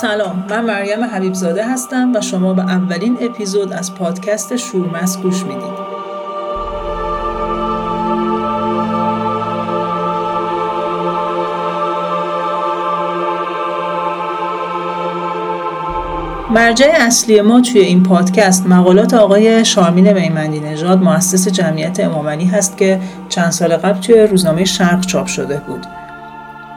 سلام من مریم حبیبزاده هستم و شما به اولین اپیزود از پادکست شورمس گوش می‌دید. مرجع اصلی ما توی این پادکست مقالات آقای شارمین میمندی نژاد مؤسس جمعیت امامنی هست که چند سال قبل توی روزنامه شرق چاپ شده بود.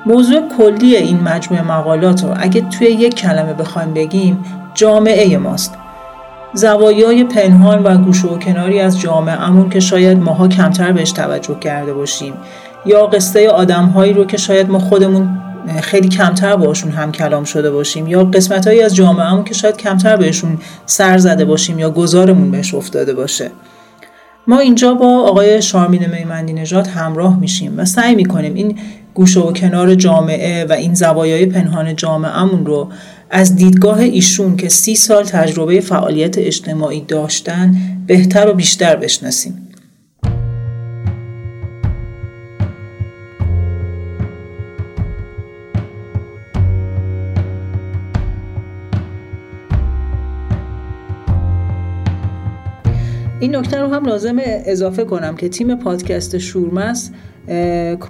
موضوع کلی این مجموعه مقالات رو اگه توی یک کلمه بخوایم بگیم جامعه ماست. زوایای پنهان و گوشه و کناری از جامعه امون که شاید ماها کمتر بهش توجه کرده باشیم یا قصه آدمهایی رو که شاید ما خودمون خیلی کمتر باشون هم کلام شده باشیم یا قسمت هایی از جامعه که شاید کمتر بهشون سر زده باشیم یا گذارمون بهش افتاده باشه. ما اینجا با آقای شارمین میمندی نژاد همراه میشیم و سعی می‌کنیم این گوشه و کنار جامعه و این زوایای پنهان جامعهمون رو از دیدگاه ایشون که سی سال تجربه فعالیت اجتماعی داشتن بهتر و بیشتر بشناسیم. این نکته رو هم لازم اضافه کنم که تیم پادکست شورمس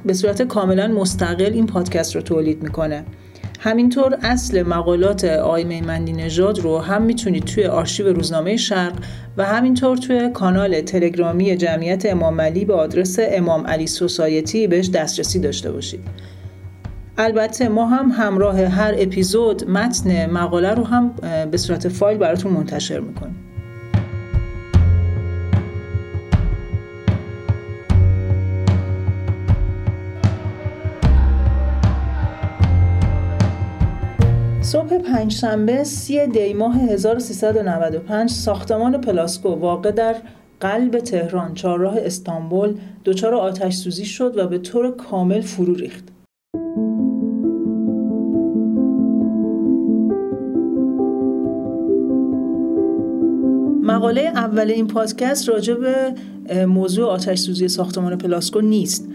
به صورت کاملا مستقل این پادکست رو تولید می‌کنه. همینطور اصل مقالات آقای میمندی نژاد رو هم می‌تونید توی آرشیو روزنامه شرق و همینطور توی کانال تلگرامی جمعیت امام علی به آدرس امام علی سوسایتی بهش دسترسی داشته باشید. البته ما هم همراه هر اپیزود متن مقاله رو هم به صورت فایل براتون منتشر می‌کنیم. صبح پنجشنبه سی دی ماه 1395 ساختمان پلاسکو واقع در قلب تهران چهارراه استانبول دچار آتش سوزی شد و به طور کامل فرو ریخت. مقاله اول این پادکست راجع به موضوع آتش سوزی ساختمان پلاسکو نیست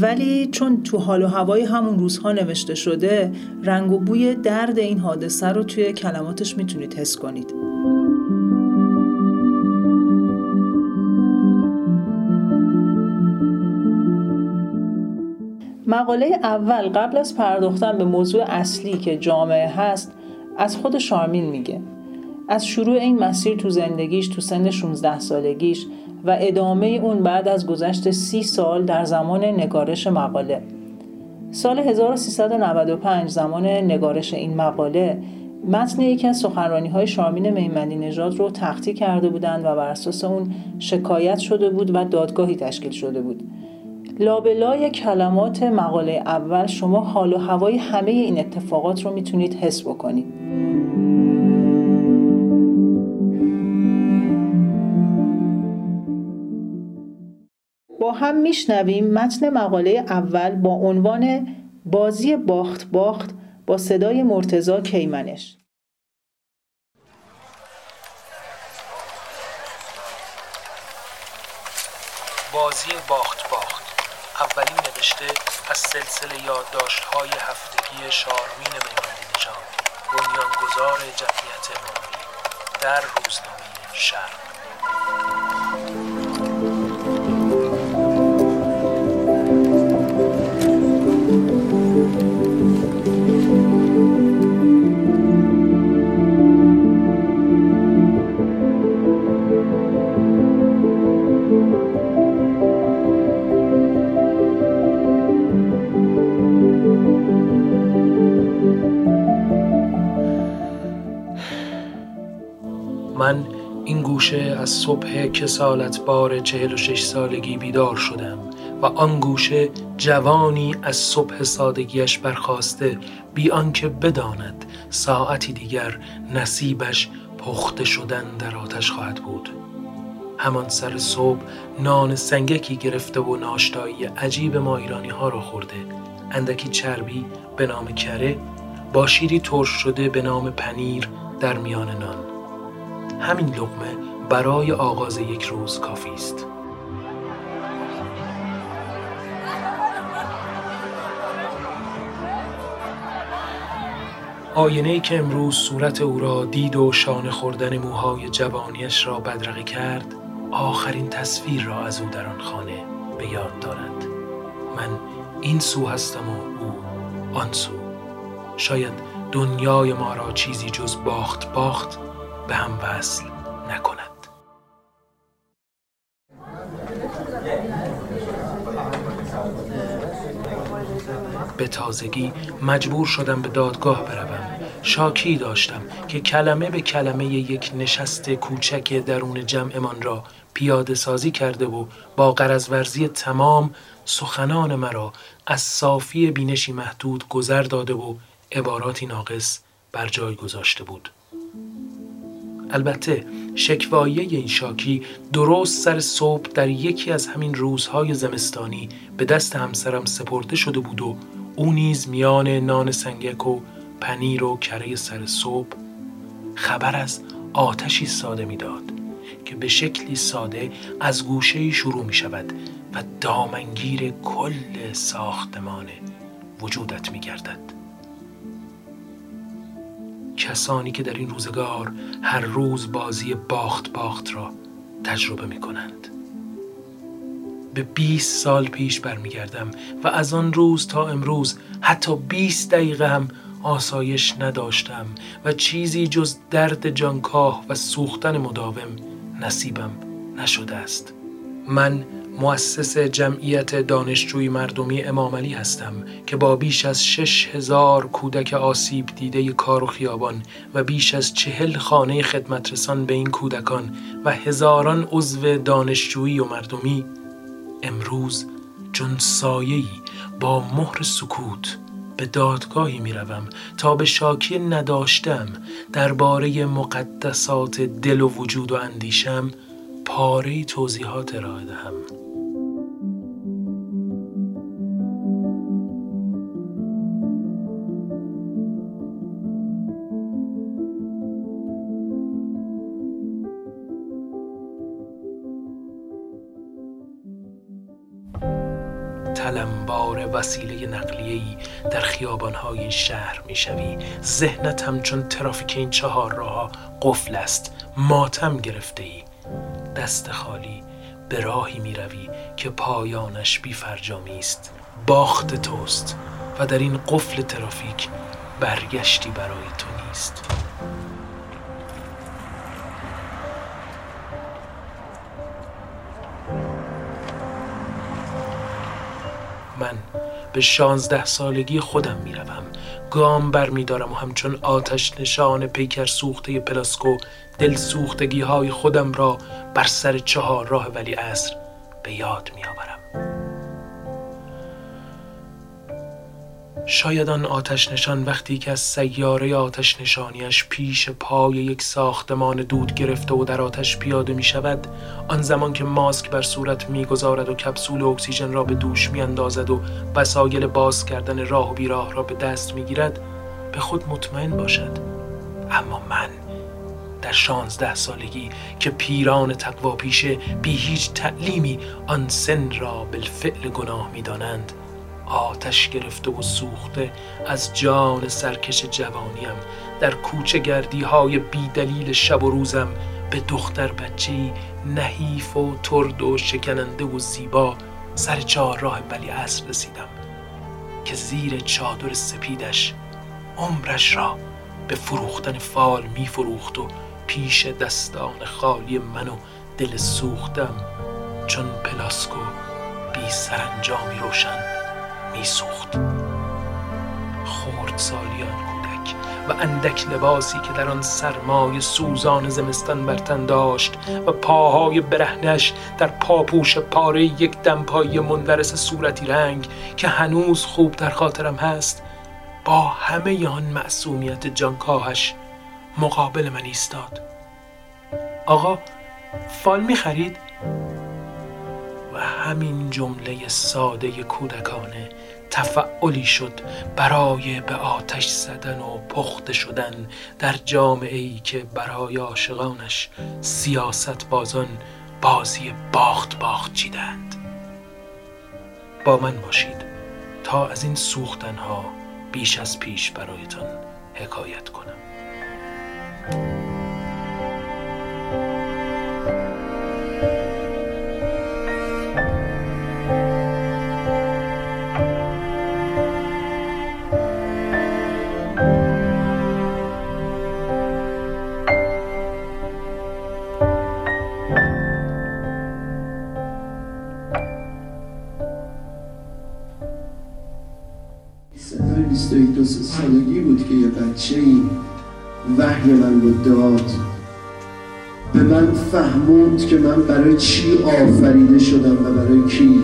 ولی چون تو حال و هوای همون روزها نوشته شده رنگ و بوی درد این حادثه رو توی کلماتش می‌تونید حس کنید. مقاله اول قبل از پرداختن به موضوع اصلی که جامعه هست از خود شارمین میگه. از شروع این مسیر تو زندگیش تو سن 16 سالگیش و ادامه اون بعد از گذشت سی سال در زمان نگارش مقاله. سال 1395 زمان نگارش این مقاله متن یکی از سخنرانی های شارمین میمندی نژاد رو تختی کرده بودند و بر اساس اون شکایت شده بود و دادگاهی تشکیل شده بود. لابلای کلمات مقاله اول شما حال و هوای همه این اتفاقات رو می‌تونید حس بکنید. هم میشنویم متن مقاله اول با عنوان بازی باخت باخت با صدای مرتزا کیمنش. بازی باخت باخت اولین نوشته از سلسله یادداشت های هفتگی شارمین میمندی نژاد بنیانگذار جمعیت امامی در روزنامه شرق. من این گوشه از صبح کسالت بار چهل و شش سالگی بیدار شدم و آن گوشه جوانی از صبح سادگیش برخواسته بی آنکه بداند ساعتی دیگر نصیبش پخته شدن در آتش خواهد بود. همان سر صبح نان سنگکی گرفته و ناشتایی عجیب ما ایرانی ها را خورده. اندکی چربی به نام کره با شیری ترش شده به نام پنیر در میان نان. همین لقمه برای آغاز یک روز کافی است. آینه که امروز صورت او را دید و شانه خوردن موهای جوانیش را بدرقه کرد آخرین تصویر را از او در آن خانه به یاد دارد. من این سو هستم و او آن سو. شاید دنیای ما را چیزی جز باخت باخت به هم وصل نکند. به تازگی مجبور شدم به دادگاه بروم. شاکی داشتم که کلمه به کلمه یک نشست کوچک درون جمعمان را پیاده سازی کرده و با ورزی تمام سخنان مرا از صافی بینشی محدود گذر داده و عباراتی ناقص بر جای گذاشته بود. البته شکوایی این شاکی درست سر صبح در یکی از همین روزهای زمستانی به دست همسرم سپرده شده بود و او نیز میان نان سنگک و پنیر و کره سر صبح خبر از آتشی ساده می‌داد که به شکلی ساده از گوشه شروع می شود و دامنگیر کل ساختمان وجودت می گردد. کسانی که در این روزگار هر روز بازی باخت باخت را تجربه می کنند. به 20 سال پیش برمیگردم و از آن روز تا امروز حتی 20 دقیقه هم آسایش نداشتم و چیزی جز درد جانکاه و سوختن مداوم نصیبم نشده است من مؤسس جمعیت دانشجوی مردمی امامعلی هستم که با بیش از شش هزار کودک آسیب دیده کار و خیابان و بیش از چهل خانه خدمترسان به این کودکان و هزاران عضو دانشجویی و مردمی امروز جن سایه‌ای با مهر سکوت به دادگاهی می روم تا به شاکی نداشتم درباره مقدسات دل و وجود و اندیشم پاره توضیحات ارائه دهم. تلمبار وسیله نقلیه‌ای در خیابانهای شهر می‌شوی. ذهنت همچون ترافیک این چهار راه قفل است. ماتم گرفته ای دست خالی به راهی می روی که پایانش بی فرجامی است. باخت توست و در این قفل ترافیک برگشتی برای تو نیست. من به شانزده سالگی خودم می‌روم. گام دارم و همچون آتش نشان پیکر سوخته پلاسکو دل سوختگی های خودم را بر سر چهار راه ولی عصر به یاد می شاید آن آتش نشان وقتی که از سیاره آتش نشانیش پیش پای یک ساختمان دود گرفته و در آتش پیاده می شود آن زمان که ماسک بر صورت می گذارد و کپسول اکسیژن را به دوش می اندازد و وسایل باز کردن راه و بیراه را به دست می گیرد به خود مطمئن باشد. اما من در شانزده سالگی که پیران تقوا پیشه بی هیچ تعلیمی آن سن را بالفعل گناه می دانند. آتش گرفته و سوخته از جان سرکش جوانیم. در کوچه گردی های بیدلیل شب و روزم به دختر بچه نحیف و ترد و شکننده و زیبا سر راه ولی عصر رسیدم که زیر چادر سپیدش عمرش را به فروختن فال می فروخت و پیش دستان خالی من و دل سوختم چون پلاسکو بی سرانجامی روشن. میسوخت خورد سالیان کودک و اندک لباسی که در آن سرمای سوزان زمستان برتن داشت و پاهای برهنش در پاپوش پاره یک دمپایی منورس صورتی رنگ که هنوز خوب در خاطرم هست با همه آن معصومیت جانکاهش مقابل من ایستاد آقا فال می خرید؟ و همین جمله ساده کودکانه تفعلی شد برای به آتش زدن و پخته شدن در جامعه ای که برای عاشقانش سیاست بازان بازی باخت باخت چیدند. با من باشید تا از این سوختن ها بیش از پیش برایتان حکایت کنم. صدای 21 دو سه سالگی بود که یه بچه ای وحی من رو داد. به من فهموند که من برای چی آفریده شدم و برای کی.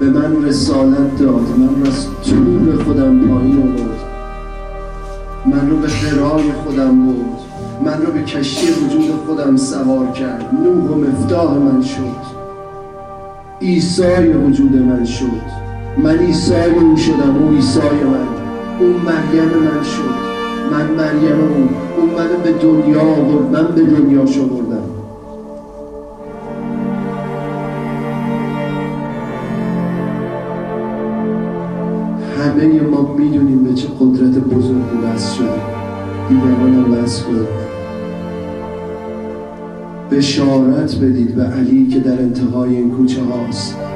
به من رسالت داد. من رو از طول خودم پایین آورد. من رو به قرار خودم برد. من رو به کشتی وجود خودم سوار کرد. نوح و مفتاح من شد. ایسای وجود من شد. من ایسای او شدم او ایسای من. او مریم من شد. من مریم او. او منو به دنیا آورد من به دنیا آوردم همه ما می‌دونیم به چه قدرت بزرگی وصل شدیم. دیگران هم وصل کنید بشارت بدید به علی که در انتهای این کوچه هاست.